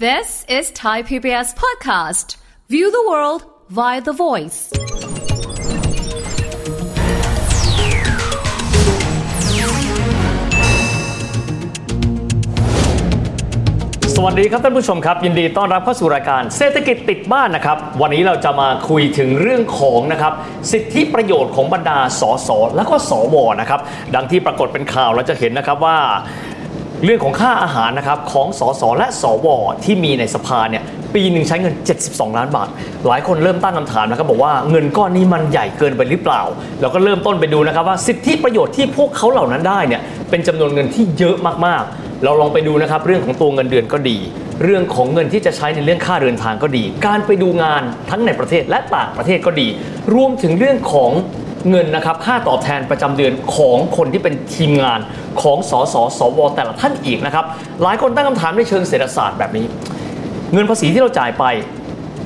This is Thai PBS Podcast. View the world via the voice. สวัสดีครับท่านผู้ชมครับ ยินดีต้อนรับเข้าสู่รายการเศรษฐกิจติดบ้านนะครับ วันนี้เราจะมาคุยถึงเรื่องของนะครับสิทธิประโยชน์ของบรรดาสสและก็สวนะครับ ดังที่ปรากฏเป็นข่าวเราจะเห็นนะครับว่า เรื่องของค่าอาหารนะครับของสสและสวที่มีในสภาเนี่ยปีหนึ่งใช้เงิน 72 ล้านบาท หลายคนเริ่มตั้งคำถามนะครับบอกว่าเงินก้อนนี้มันใหญ่เกินไปหรือเปล่า แล้วก็เริ่มต้นไปดูนะครับว่าสิทธิประโยชน์ที่พวกเขาเหล่านั้นได้เนี่ยเป็นจำนวนเงินที่เยอะมากๆ เราลองไปดูนะครับเรื่องของตัวเงินเดือนก็ดี เรื่องของเงินที่จะใช้ในเรื่องค่าเดินทางก็ดี การไปดูงานทั้งในประเทศและต่างประเทศก็ดี รวมถึงเรื่องของ เงินนะครับค่าตอบแทนประจำเดือนของคนที่เป็นทีมงานของสสสวแต่ละท่านอีกนะครับหลายคนตั้งคำถามในเชิงเศรษฐศาสตร์แบบนี้ เงินภาษีที่เราจ่ายไป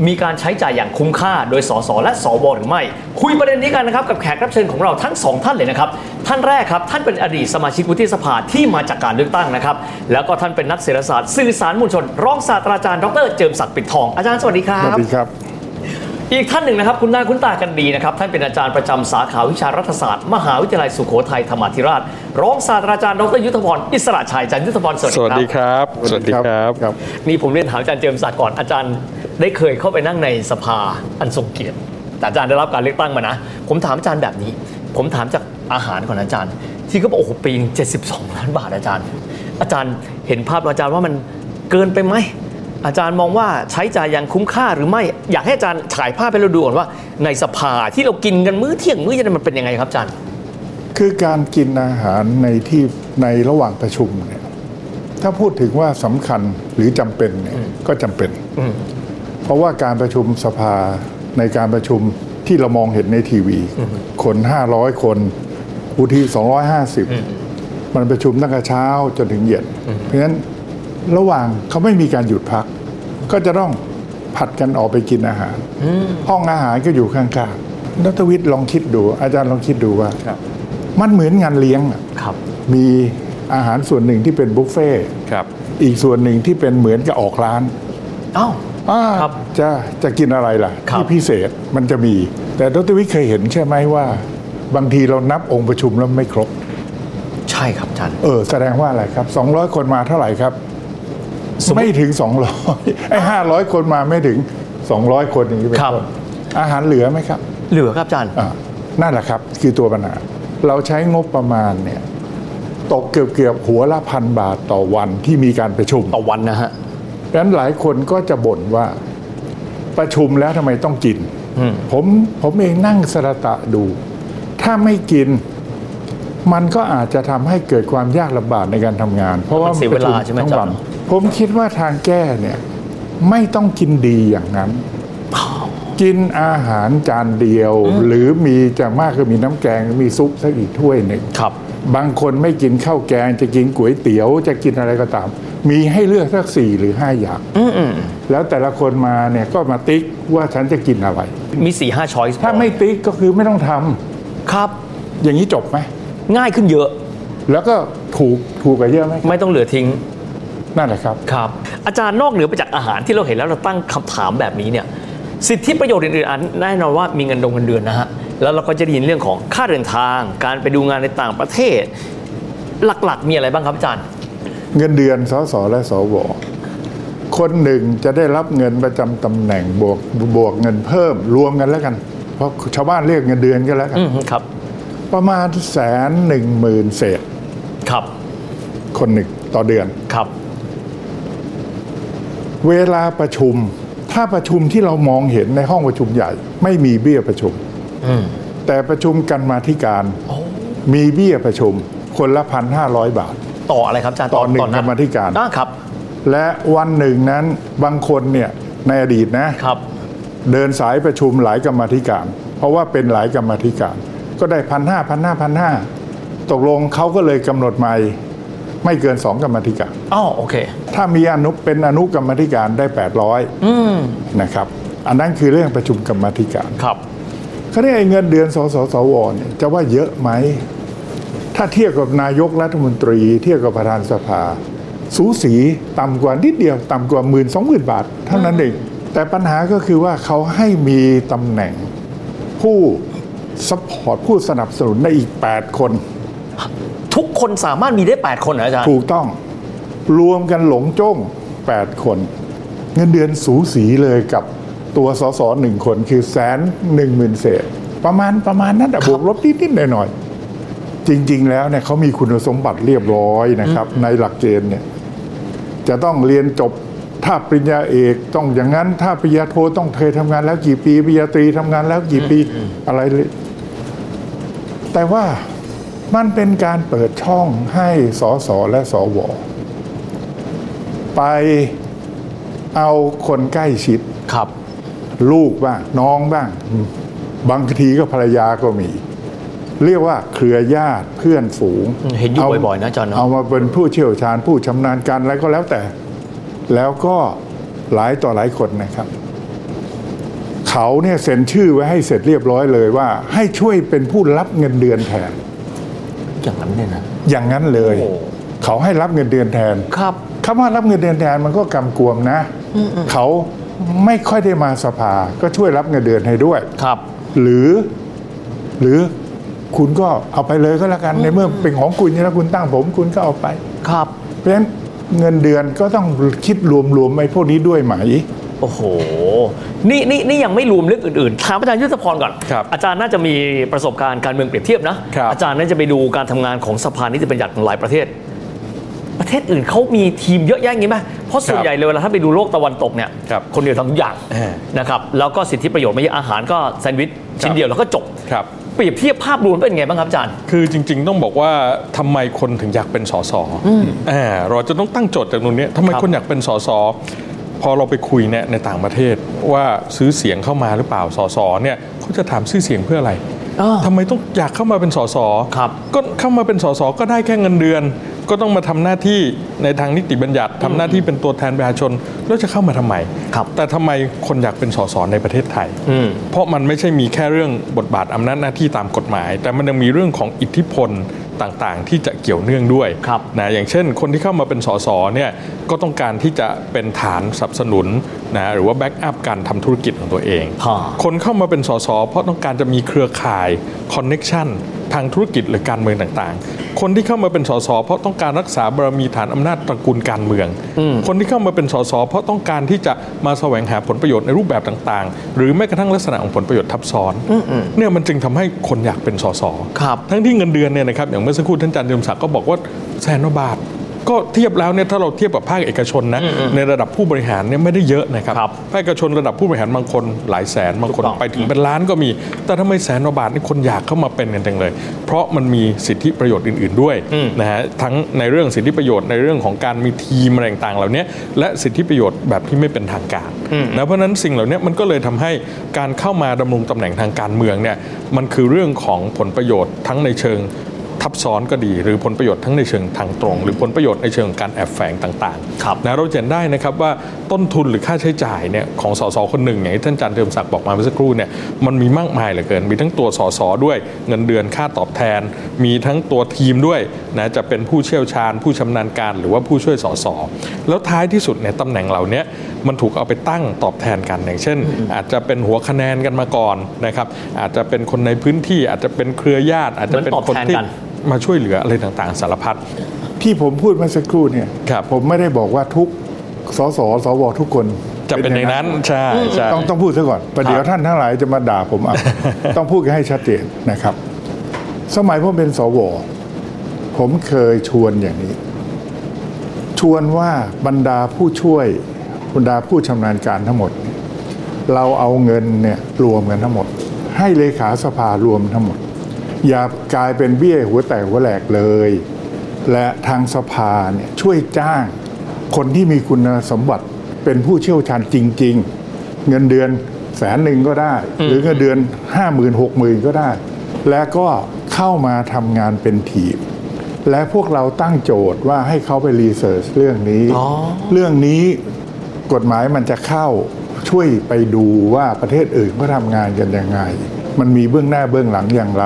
มีการใช้จ่ายอย่างคุ้มค่าโดยสสและสวหรือไม่ คุยประเด็นนี้กันนะครับกับแขกรับเชิญของเราทั้งสองท่านเลยนะครับ ท่านแรกครับ ท่านเป็นอดีตสมาชิกวุฒิสภาที่มาจากการเลือกตั้งนะครับ แล้วก็ท่านเป็นนักเศรษฐศาสตร์สื่อสารมวลชน รองศาสตราจารย์ดรเจิมศักดิ์ปิดทองอาจารย์สวัสดีครัสวัสดีครับ อีกท่านหนึ่งนะครับคุณหน้าคุณตากันดีนะครับท่านเป็นอาจารย์ประจำสาขาวิชารัฐศาสตร์ มหาวิทยาลัยสุโขทัยธรรมาธิราช รองศาสตราจารย์ดรยุทธพรอิสระชัยอาจารย์ยุทธพรสวัสสวัสดีดีคครับรับ สวัสดีครับครับ นี่ผมเรียนถามอาจารย์เจิมศักดิ์ก่อนอาจารย์ได้เคยเข้าไปนั่งในสภาอันทรงเกียรติแต่อาจารย์ได้รับการเลือกตั้งมานะ ผมถามอาจารย์แบบนี้ ผมถามจากอาหารก่อนอาจารย์ ที่เขาบอกโอ้โหปีเจ็ดสิบสองล้านบาทอาจารย์ อาจารย์เห็นภาพอาจารย์ว่ามันเกินไปไหม อาจารย์มองว่าใช้จ่ายอย่างคุ้มค่าหรือไม่ อยากให้อาจารย์ฉายภาพให้เราดูก่อนว่า ในสภาที่เรากินกันมื้อเที่ยงมื้อเย็นมันเป็นยังไงครับอาจารย์ คือการกินอาหารในที่ในระหว่างประชุมเนี่ยถ้าพูดถึงว่าสำคัญหรือจำเป็นเนี่ยก็จำเป็นอืมเพราะว่าการประชุมสภาในการประชุมที่เรามองเห็นในทีวี คน500คนอุที250มันประชุมตั้งแต่เช้าจนถึงเย็น เพราะฉะนั้นระหว่างเขาไม่มีการหยุดพัก ก็จะต้องผัดกันออกไปกินอาหาร ห้องอาหารก็อยู่ข้างๆนัทวิทย์ลองคิดดู อาจารย์ลองคิดดูว่าครับมันเหมือนงานเลี้ยงอะครับมีอาหารส่วนหนึ่งที่เป็นบุฟเฟ่ต์ครับอีกส่วนหนึ่งที่เป็นเหมือนกับออกร้านอ้าวอ่าครับจะจะกินอะไรล่ะครับที่พิเศษมันจะมี แต่ดรวิทย์เคยเห็นใช่ไหมว่า บางทีเรานับองค์ประชุมแล้วไม่ครบ ใช่ครับอาจารย์เออ แสดงว่าอะไรครับ 200 คนมาเท่าไหร่ครับสมมุติ ไม่ถึง 200ไอ้500คนมาไม่ถึง 200 คนอย่างนี้เป็นครับต้นอาหารเหลือไหมครับ เหลือครับอาจารย์อ่านั่นแหละครับ คือตัวปัญหาเราใช้งบประมาณเนี่ยตกเกือบเกือบๆหัวละพันบาทต่อวันที่มีการประชุมต่อวันนะฮะดังนั้นหลายคนก็จะบ่นว่าประชุมแล้วทำไมต้องกินอืมผมผมเองนั่งสระตะดู ถ้าไม่กิน มันก็อาจจะทำให้เกิดความยากลำบากในการทำงาน เพราะว่ามันเสียเวลาใช่ไหมทั้งวันอาจารย์ ผมคิดว่าทางแก้เนี่ยไม่ต้องกินดีอย่างนั้น กินอาหารจานเดียว หรือมีจะมากก็มีน้ำแกงมีซุปสักอีกถ้วยหนึ่งครับ บางคนไม่กินข้าวแกงจะกินก๋วยเตี๋ยวจะกินอะไรก็ตาม มีให้เลือกสักสี่หรือห้าอย่างอืมอืมแล้วแต่ละคนมาเนี่ยก็มาติ๊กว่าฉันจะกินอะไร มีสี่ห้าช้อยส์ถ้าไม่ติ๊กก็คือไม่ต้องทำครับ อย่างนี้จบไหมง่ายขึ้นเยอะ แล้วก็ถูกถูกกว่าเยอะไหมไม่ต้องเหลือทิ้ง นั่นแหละครับครับ อาจารย์นอกเหนือไปจากอาหารที่เราเห็นแล้วเราตั้งคำถามแบบนี้เนี่ยสิทธิประโยชน์อื่นๆอันแน่นอนว่ามีเงินดงเงินเดือนนะฮะแล้วเราก็จะได้ยินเรื่องของค่าเดินทาง การไปดูงานในต่างประเทศ หลักๆ มีอะไรบ้างครับอาจารย์ เงินเดือนสสและสวคนหนึ่งจะได้รับเงินประจำตำแหน่งบวกบวกเงินเพิ่มรวมกันแล้วกัน เพราะชาวบ้านเรียกเงินเดือนกันแล้วกันอืมครับ ประมาณแสนหนึ่งหมื่นเศษครับ คนหนึ่งต่อเดือนครับ เวลาประชุม ถ้าประชุมที่เรามองเห็นในห้องประชุมใหญ่ ไม่มีเบี้ยประชุมอืมแต่ประชุมกันมาธิการโอ้มีเบี้ยประชุม คนละพันห้าร้อยบาท ต่ออะไรครับอาจารย์ต่อหนึ่งกรรมาธิการอ่าครับ และวันหนึ่งนั้นบางคนเนี่ยในอดีตนะครับ เดินสายประชุมหลายกรรมาธิการ เพราะว่าเป็นหลายกรรมาธิการ ก็ได้พันห้าพันห้าพันห้าตกลงเขาก็เลยกำหนดใหม่ ไม่เกินสองกรรมาธิการอ้าวโอเค ถ้ามีอนุเป็นอนุกรรมาธิการได้อืม800นะครับ อันนั้นคือเรื่องประชุมกรรมาธิการครับเขาได้ไอ้เงินเดือนสสสวเนี่ยจะว่าเยอะไหม ถ้าเทียบกับนายกรัฐมนตรี เทียบกับประธานสภา สูสีต่ำกว่านิดเดียว ต่ำกว่าหมื่นสองหมื่นบาทเท่านั้นเองแต่ปัญหาก็คือว่าเขาให้มีตำแหน่งผู้ support ผู้สนับสนุนในอีก 8 คน ทุกคนสามารถมีได้ 8 คนเหรออาจารย์ ถูกต้องรวมกันหลงจ้ง 8 คน เงินเดือนสูสีเลยกับตัวสสหนึ่งคนคือแสนหนึ่งหมื่นเศษ ประมาณประมาณนั้นแต่บวกลบนิดๆหน่อยๆจริง ๆ แล้วเนี่ยเขามีคุณสมบัติเรียบร้อยนะครับ ในหลักเกณฑ์เนี่ยจะต้องเรียนจบถ้าปริญญาเอกต้องอย่างนั้น ถ้าปริญญาโทต้องเคยทำงานแล้วกี่ปีปริญญาตรีทำงานแล้วกี่ปีอะไรเลยแต่ว่า มันเป็นการเปิดช่องให้สสและสวไปเอาคนใกล้ชิดครับ ลูกบ้าง น้องบ้าง บางทีก็ภรรยาก็มี เรียกว่าเครือญาติเพื่อนฝูง เห็นอยู่บ่อยๆนะอาจารย์เนอะเอามาเป็นผู้เชี่ยวชาญผู้ชำนาญการอะไรก็แล้วแต่ แล้วก็หลายต่อหลายคนนะครับ เขาเนี่ยเซ็นชื่อไว้ให้เสร็จเรียบร้อยเลยว่า ให้ช่วยเป็นผู้รับเงินเดือนแทน อย่างนั้นเนี่ยนะอย่างนั้นเลยโอ้เขาให้รับเงินเดือนแทนครับคำว่ารับเงินเดือนแทนมันก็กำกวมนะ เขาไม่ค่อยได้มาสภา ก็ช่วยรับเงินเดือนให้ด้วยครับ หรือหรือคุณก็เอาไปเลยก็แล้วกันในเมื่อเป็นของคุณแล้วคุณตั้งผมคุณก็เอาไปครับ เพราะฉะนั้นเงินเดือนก็ต้องคิดรวมๆไอ้พวกนี้ด้วยไหม โอ้โห นี่นี่นี่ยังไม่รวมเรื่องอื่นๆ ถามอาจารย์ยุทธพรก่อน ครับอาจารย์น่าจะมีประสบการณ์การเมืองเปรียบเทียบนะ ครับ อาจารย์น่าจะไปดูการทำงานของสภานิติบัญญัติของหลายประเทศ ประเทศอื่นเขามีทีมเยอะแยะอย่างนี้ไหมเพราะส่วนใหญ่เลยเวลาถ้าไปดูโลกตะวันตกเนี่ยครับคนเดียวทำทุกอย่างอ่านะครับ แล้วก็สิทธิประโยชน์ไม่เยอะอาหารก็แซนด์วิชชิ้นเดียวแล้วก็จบ ครับ เปรียบเทียบภาพรวมเป็นไงบ้างครับอาจารย์ คือจริง ๆ ต้องบอกว่าทำไมคนถึงอยากเป็นสสอ่าเราจะต้องตั้งโจทย์จากตรงเนี้ยทำไมครับคนอยากเป็นสส พอเราไปคุยเนี่ยในต่างประเทศว่าซื้อเสียงเข้ามาหรือเปล่าสสเนี่ยเขาจะถามซื้อเสียงเพื่ออะไรอ้าวทำไมต้องอยากเข้ามาเป็นสสครับก็เข้ามาเป็นสสก็ได้แค่เงินเดือน ก็ต้องมาทำหน้าที่ในทางนิติบัญญัติทำหน้าที่เป็นตัวแทนประชาชน แล้วจะเข้ามาทำไมครับแต่ทำไมคนอยากเป็นสสในประเทศไทยอืมเพราะมันไม่ใช่มีแค่เรื่องบทบาทอำนาจหน้าที่ตามกฎหมาย แต่มันยังมีเรื่องของอิทธิพล ต่างๆ ที่จะเกี่ยวเนื่องด้วยครับนะอย่างเช่น คนที่เข้ามาเป็นสสเนี่ยก็ต้องการที่จะเป็นฐานสนับสนุนนะหรือว่าแบ็กอัพการทำธุรกิจของตัวเองฮะคนเข้ามาเป็นสสเพราะต้องการจะมีเครือข่าย connection ทางธุรกิจหรือการเมืองต่างๆ คนที่เข้ามาเป็นสสเพราะต้องการรักษาบารมีฐานอำนาจตระกูลการเมือง คนที่เข้ามาเป็นสสเพราะต้องการที่จะมาแสวงหาผลประโยชน์ในรูปแบบต่างๆ หรือแม้กระทั่งลักษณะของผลประโยชน์ทับซ้อนเนี่ยมันจึงทำให้คนอยากเป็นสสครับทั้งที่เงินเดือนเนี่ยนะครับอย่างเมื่อสักครู่ท่านอาจารย์เจริญศักดิ์ก็บอกว่าแสนกว่าบาท ก็เทียบแล้วเนี่ยถ้าเราเทียบกับภาคเอกชนนะในระดับผู้บริหารเนี่ยไม่ได้เยอะนะครับครับภาคเอกชนระดับผู้บริหารบางคนหลายแสนบางคนถูกต้องไปถึงเป็นล้านก็มี แต่ทำไมแสนกว่าบาทนี่คนอยากเข้ามาเป็นกันจังเลย เพราะมันมีสิทธิประโยชน์อื่น ๆด้วยนะฮะทั้งในเรื่องสิทธิประโยชน์ในเรื่องของการมีทีมอะไรต่างๆเหล่านี้และสิทธิประโยชน์แบบที่ไม่เป็นทางการนะเพราะฉะนั้นสิ่งเหล่านี้มันก็เลยทำให้การเข้ามาดำรงตำแหน่งทางการเมืองเนี่ยมันคือเรื่องของผลประโยชน์ทั้งในเชิง ทับซ้อนก็ดี หรือผลประโยชน์ทั้งในเชิงทางตรง หรือผลประโยชน์ในเชิงการแอบแฝงต่างครับๆนะเราจะเห็นได้นะครับว่าต้นทุนหรือค่าใช้จ่ายเนี่ยของสสคนหนึ่งอย่างที่ท่านอาจารย์เติมศักดิ์บอกมาเมื่อสักครู่เนี่ยมันมีมากมายเหลือเกิน มีทั้งตัวสสด้วยเงินเดือนค่าตอบแทน มีทั้งตัวทีมด้วยนะจะเป็นผู้เชี่ยวชาญ ผู้ชำนาญการ หรือว่าผู้ช่วยสสแล้วท้ายที่สุดเนี่ยตำแหน่งเหล่านี้มันถูกเอาไปตั้งตอบแทนกันอย่างเช่น อาจจะเป็นหัวคะแนนกันมาก่อนนะครับอาจจะเป็นคนในพื้นที่อาจจะเป็นเครือญาติอาจจะเป็นเหมือนตอบคนแทนที่กัน มาช่วยเหลืออะไรต่างๆ สารพัด ที่ผมพูดเมื่อสักครู่เนี่ยครับ ผมไม่ได้บอกว่าทุกสสสวทุกคนจะเป็นอย่างนั้นใช่ใช่ ต้องต้องพูดซะก่อนประเดี๋ยวท่านทั้งหลายจะมาด่าผมเอาต้องพูดกันให้ชัดเจนนะครับ สมัยผมเป็นสว ผมเคยชวนอย่างนี้ ชวนว่าบรรดาผู้ช่วยบรรดาผู้ชำนาญการทั้งหมด เราเอาเงินเนี่ยรวมกันทั้งหมด ให้เลขาสภารวมทั้งหมด อย่ากลายเป็นเบี้ยหัวแตกหัวแหลกเลย และทางสภาเนี่ยช่วยจ้างคนที่มีคุณสมบัติเป็นผู้เชี่ยวชาญจริง ๆ เงินเดือนแสนหนึ่งก็ได้ หรือเงินเดือนห้าหมื่นหกหมื่นก็ได้ และก็เข้ามาทำงานเป็นทีม และพวกเราตั้งโจทย์ว่าให้เขาไปรีเสิร์ชเรื่องนี้อ๋อเรื่องนี้กฎหมายมันจะเข้าช่วยไปดูว่าประเทศอื่นเขาทำงานกันยังไง มันมีเบื้องหน้าเบื้องหลังอย่างไร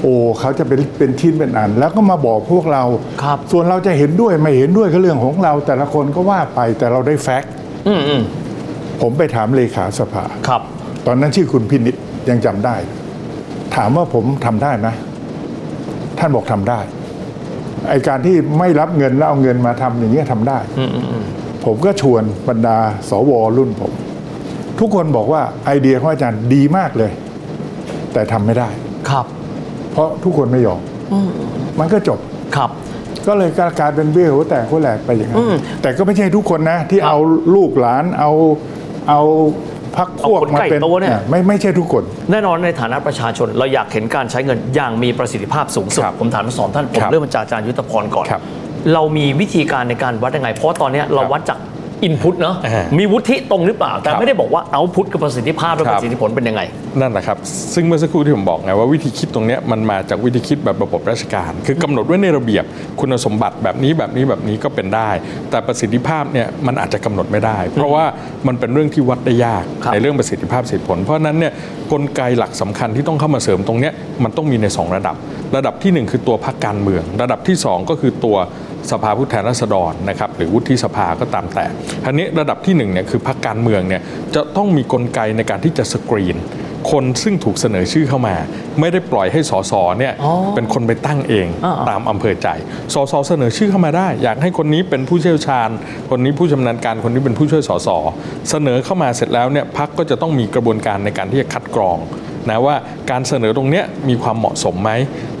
โอ้เขาจะเป็นเป็นชิ้นเป็นอัน แล้วก็มาบอกพวกเรา ครับส่วนเราจะเห็นด้วยไม่เห็นด้วยก็เรื่องของเรา แต่ละคนก็ว่าไปแต่เราได้แฟกต์อืมอืมผมไปถามเลขาสภา ครับ ตอนนั้นชื่อคุณพินิจยังจำได้ ถามว่าผมทำได้ไหมท่านบอกทำได้ ไอการที่ไม่รับเงินแล้วเอาเงินมาทำอย่างเงี้ยทำได้ผมก็ชวนบรรดาสวรุ่นผม ทุกคนบอกว่าไอเดียของอาจารย์ดีมากเลย แต่ทำไม่ได้ ครับ เพราะทุกคนไม่ยอมมันก็จบครับ ก็เลยกลายเป็นเบี้ยหัวแตกหัวแหลกไปอย่างนั้นแต่ก็ไม่ใช่ทุกคนนะ ที่ครับเอาลูกหลานเอาเอาพักพวกเอาคนมาใกล้เป็นตัวเนี่ยไม่ไม่ใช่ทุกคน แน่นอนในฐานะประชาชน เราอยากเห็นการใช้เงินอย่างมีประสิทธิภาพสูงสุดครับผมถามทั้งสองท่าน ผมครับเริ่มจากอาจารย์ยุทธพรก่อนครับเรามีวิธีการในการวัดยังไง เพราะว่าตอนเนี้ยเราครับวัดจาก อินพุตเนาะอ่ามีวุฒิตรงหรือเปล่า แต่ครับไม่ได้บอกว่าเอาพุตกับประสิทธิภาพและครัปบระสิทธิผลเป็นยังไง นั่นแหละครับ ซึ่งเมื่อสักครู่ที่ผมบอกไงว่าวิธีคิดตรงเนี้ยมันมาจากวิธีคิดแบบระบบราชการ คือกำหนดไว้ในระเบียบคุณสมบัติแบบนี้แบบนี้แบบนี้ก็เป็นได้ แต่ประสิทธิภาพเนี่ยมันอาจจะกำหนดไม่ได้ เพราะว่ามันเป็นเรื่องที่วัดได้ยากครับในเรื่องประสิทธิภาพสิทธิผล เพราะฉะนั้นเนี่ยกลไกหลักสำคัญที่ต้องเข้ามาเสริมตรงเนี้ยมันต้องมีในสองระดับ ระดับที่หนึ่งคือตัวพรรคการเมือง ระดับที่สองก็คือตัว สภาผู้แทนราษฎรนะครับหรือวุฒิสภาก็ตามแต่ทีนี้ระดับที่หนึ่งเนี่ยคือพรรคการเมืองเนี่ยจะต้องมีกลไกในการที่จะสกรีน คนซึ่งถูกเสนอชื่อเข้ามา ไม่ได้ปล่อยให้สสเนี่ยอ๋อเป็นคนไปตั้งเองอ่าๆตามอำเภอใจสสเสนอชื่อเข้ามาได้ อยากให้คนนี้เป็นผู้เชี่ยวชาญ คนนี้ผู้ชำนาญการคนนี้เป็นผู้ช่วยสสเสนอเข้ามาเสร็จแล้วเนี่ยพักก็จะต้องมีกระบวนการในการที่จะคัดกรอง นะว่าการเสนอตรงเนี้ยมีความเหมาะสมไหม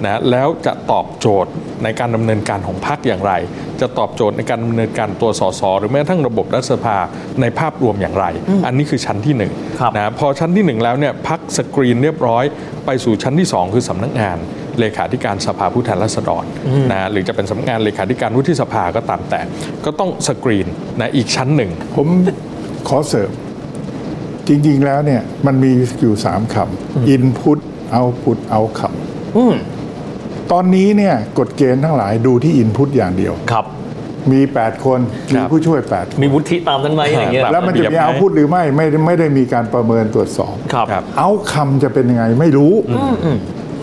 นะแล้วจะตอบโจทย์ในการดำเนินการของพักอย่างไร จะตอบโจทย์ในการดำเนินการตัวสสหรือแม้กระทั่งระบบรัฐสภาในภาพรวมอย่างไร อันนี้คือชั้นที่หนึ่งครับนะพอชั้นที่หนึ่งแล้วเนี่ยพักสกรีนเรียบร้อย ไปสู่ชั้นที่สองคือสำนักงานเลขาธิการสภาผู้แทนราษฎรนะหรือจะเป็นสำนักงานเลขาธิการวุฒิสภาก็ตามแต่ ก็ต้องสกรีนนะอีกชั้นหนึ่ง ผมขอเสริม จริง ๆ แล้วเนี่ยมันมีอยู่สามคำ input output outcome อืมตอนนี้เนี่ยกฎเกณฑ์ทั้งหลายดูที่ input อย่างเดียว ครับ มี 8 คนคมีรับผู้ช่วย 8 คนมีวุฒิตามนั้นไหมอะไรอย่างเงี้ยครับแล้วมันจะระเบีมียบไหม output หรือไม่ไม่ไม่ได้มีการประเมินตรวจสอบครับครับ เอาคำจะเป็นยังไงไม่รู้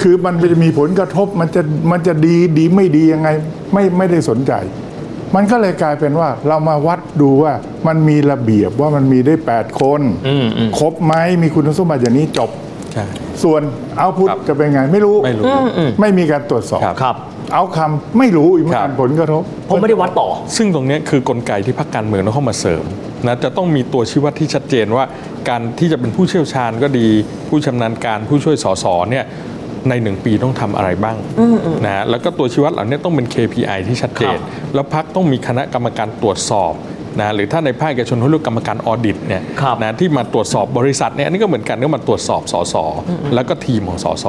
คือมันจะมีผลกระทบมันจะมันจะดีดีไม่ดียังไง ไม่ไม่ได้สนใจ มันก็เลยกลายเป็นว่าเรามาวัดดูว่ามันมีระเบียบว่ามันมีได้ 8 คน ครบไหมมีคุณสมบัติอย่างนี้จบใช่ส่วนเอาพุทครับจะเป็นไงไม่รู้ ไม่รู้ ไม่มีการตรวจสอบครับครับเอาคำไม่รู้อีกเหมือนครักับนผลกระทบผมไม่ได้วัดต่อ ซึ่งตรงเนี้ยคือกลไกที่พรรคการเมืองต้องเข้ามาเสริมนะจะต้องมีตัวชี้วัดที่ชัดเจนว่า การที่จะเป็นผู้เชี่ยวชาญก็ดี ผู้ชำนาญการผู้ช่วยสสเนี่ย ในหนึ่งปีต้องทำอะไรบ้างนะแล้วก็ตัวชี้วัดเหล่านี้ต้องเป็น KPI ที่ชัดเจนครับแล้วพักต้องมีคณะกรรมการตรวจสอบนะหรือถ้าในภาคเอกชนเขาเรียกกรรมการออดิตเนี่ยครับนะที่มาตรวจสอบบริษัทเนี่ยอันนี้ก็เหมือนกันก็มาตรวจสอบสสแล้วก็ทีมของสส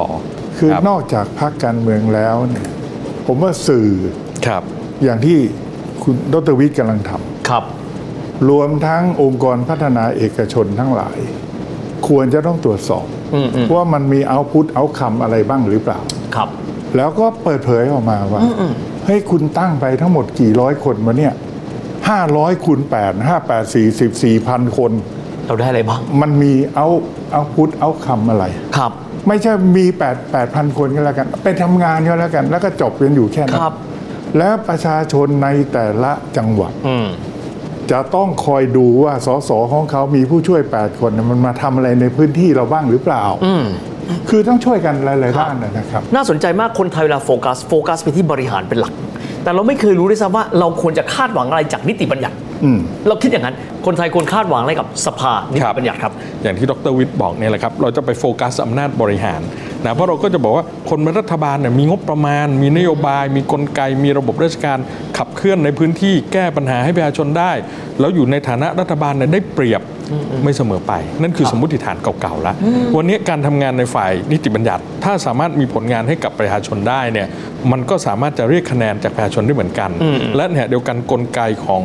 คือรับนอกจากพรรคการเมืองแล้วเนี่ยผมว่าสื่อครับ อย่างที่คุณดรวิทย์กำลังทำครับ รวมทั้งองค์กรพัฒนาเอกชนทั้งหลาย ควรจะต้องตรวจสอบอืมอืม ว่ามันมีเอาพุทเอาคำอะไรบ้างหรือเปล่า ครับ แล้วก็เปิดเผยออกมาว่าเฮ้ยคุณตั้งไปทั้งหมดกี่ร้อยคนวะเนี่ยห้าร้อยคูณแปดห้าแปดสี่สิบสี่พันคน เราได้อะไรบ้าง มันมีเอาเอาพุทเอาคำอะไร ครับ ไม่ใช่มี8 8 0 0คนก็แล้วกัน ไปทำงานก็แล้วกัน แล้วก็จบกันอยู่แค่นั้นครับแล้วประชาชนในแต่ละจังหวัดอืม จะต้องคอยดูว่าสสของเขามีผู้ช่วย 8 คนเนี่ยมันมาทำอะไรในพื้นที่เราบ้างหรือเปล่าคือต้องช่วยกันหลายๆด้านนะครับ น่าสนใจมากคนไทยเวลาโฟกัสโฟกัสไปที่บริหารเป็นหลัก แต่เราไม่เคยรู้ด้วยซ้ำว่าเราควรจะคาดหวังอะไรจากนิติบัญญัติอืม เราคิดอย่างนั้น คนไทยควรคาดหวังอะไรกับสภานิคติรับบัญญัติครับ อย่างที่ดรวิทย์บอกเนี่ยแหละครับ เราจะไปโฟกัสอำนาจบริหาร นะเพราะเราก็จะบอกว่าคนเป็นรัฐบาลเนี่ยมีงบประมาณ มีนโยบาย มีกลไก มีระบบราชการขับเคลื่อนในพื้นที่แก้ปัญหาให้ประชาชนได้ แล้วอยู่ในฐานะรัฐบาลเนี่ยได้เปรียบไม่เสมอไป นั่นคือสมมติฐานเก่าๆแล้ววันนี้การทำงานในฝ่ายนิติบัญญัติ ถ้าสามารถมีผลงานให้กับประชาชนได้เนี่ยมันก็สามารถจะเรียกคะแนนจากประชาชนได้เหมือนกัน และเนี่ยเดียวกันกลไกของ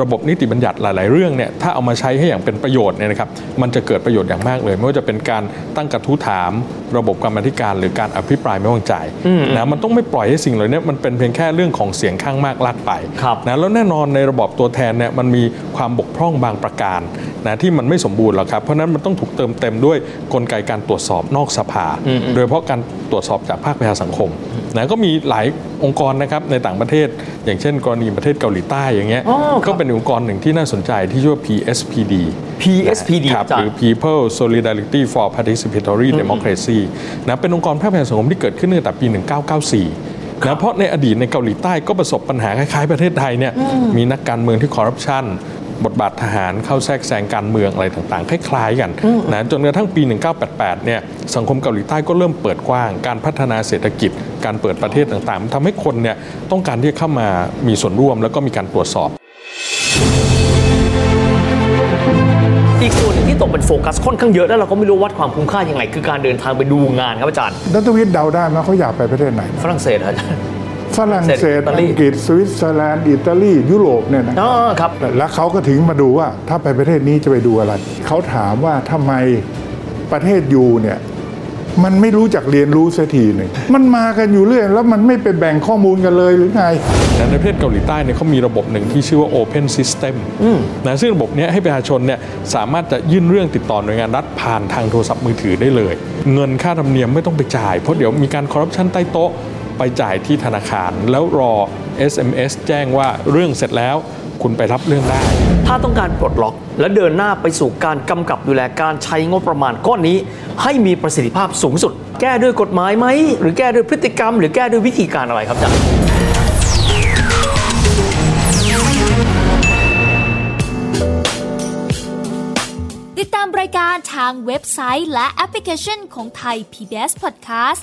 ระบบนิติบัญญัติหลาย ๆ เรื่องเนี่ยถ้าเอามาใช้ให้อย่างเป็นประโยชน์เนี่ยนะครับมันจะเกิดประโยชน์อย่างมากเลย ไม่ว่าจะเป็นการตั้งกระทู้ถาม ระบบกรรมาธิการหรือการอภิปรายไม่วางใจนะมันต้องไม่ปล่อยให้สิ่งเหล่านี้มันเป็นเพียงแค่เรื่องของเสียงข้างมากลากไปครับนะแล้วแน่นอนในระบอบตัวแทนเนี่ยมันมีความบกพร่องบางประการนะที่มันไม่สมบูรณ์หรอกครับเพราะฉะนั้นมันต้องถูกเติมเต็มด้วยกลไกการตรวจสอบนอกสภา โดยเฉพาะการตรวจสอบจากภาคประชาสังคม นะก็มีหลายองค์กรนะครับในต่างประเทศ อย่างเช่น กรณีประเทศเกาหลีใต้อย่างเงี้ยอ๋อครับก็เป็นองค์กรหนึ่งที่น่าสนใจที่ชื่อว่า PSPD PSPD ครับอาจารย์หรือ People Solidarity for Participatory Democracy นะเป็นองค์กรภาคประชาสังคมที่เกิดขึ้นตั้งแต่ปี 1994นะเพราะในอดีตในเกาหลีใต้ก็ประสบปัญหาคล้ายๆประเทศไทยเนี่ยมีนักการเมืองที่คอร์รัปชัน บทบาททหารเข้าแทรกแซงการเมืองอะไรต่างๆ คล้ายๆกันนะจนกระทั่งปี 1988 เนี่ยสังคมเกาหลีใต้ก็เริ่มเปิดกว้าง การพัฒนาเศรษฐกิจ การเปิดประเทศต่างๆมันทำให้คนเนี่ยต้องการที่จะเข้ามามีส่วนร่วมแล้วก็มีการตรวจสอบอีกส่วนหนึ่งที่ตกเป็นโฟกัสค่อนข้างเยอะ แล้วเราก็ไม่รู้วัดความคุ้มค่ายังไง คือการเดินทางไปดูงานครับอาจารย์ดรวิทย์เดาได้ไหมเขาอยากไปประเทศไหน ฝรั่งเศสเหรออาจารย์ ฝรั่งเศสอิตาลีอังกฤษสวิตเซอร์แลนด์อิตาลียุโรปเนี่ยนะอ๋อครับแล้วเขาก็ถึงมาดูว่าถ้าไปประเทศนี้จะไปดูอะไร เขาถามว่าทำไมประเทศยูเนี่ยมันไม่รู้จักเรียนรู้สักทีหนึ่งมันมากันอยู่เรื่อยแล้วมันไม่ไปแบ่งข้อมูลกันเลยหรือไงแต่ในประเทศเกาหลีใต้เนี่ยเขามีระบบหนึ่งที่ชื่อว่า Open System นะซึ่งระบบเนี้ยให้ประชาชนเนี่ยสามารถจะยื่นเรื่องติดต่อหน่วยงานรัฐผ่านทางโทรศัพท์มือถือได้เลย เงินค่าธรรมเนียมไม่ต้องไปจ่าย เพราะเดี๋ยวมีการคอร์รัปชันใต้โต๊ะ ไปจ่ายที่ธนาคาร แล้วรอ SMS แจ้งว่าเรื่องเสร็จแล้วคุณไปรับเรื่องได้ ถ้าต้องการปลดล็อก และเดินหน้าไปสู่การกำกับดูแลการใช้งบประมาณก้อนนี้ ให้มีประสิทธิภาพสูงสุด แก้ด้วยกฎหมายไหม หรือแก้ด้วยพฤติกรรม หรือแก้ด้วยวิธีการอะไรครับอาจารย์ติดตามรายการทางเว็บไซต์และแอปพลิเคชันของไทย PBS Podcast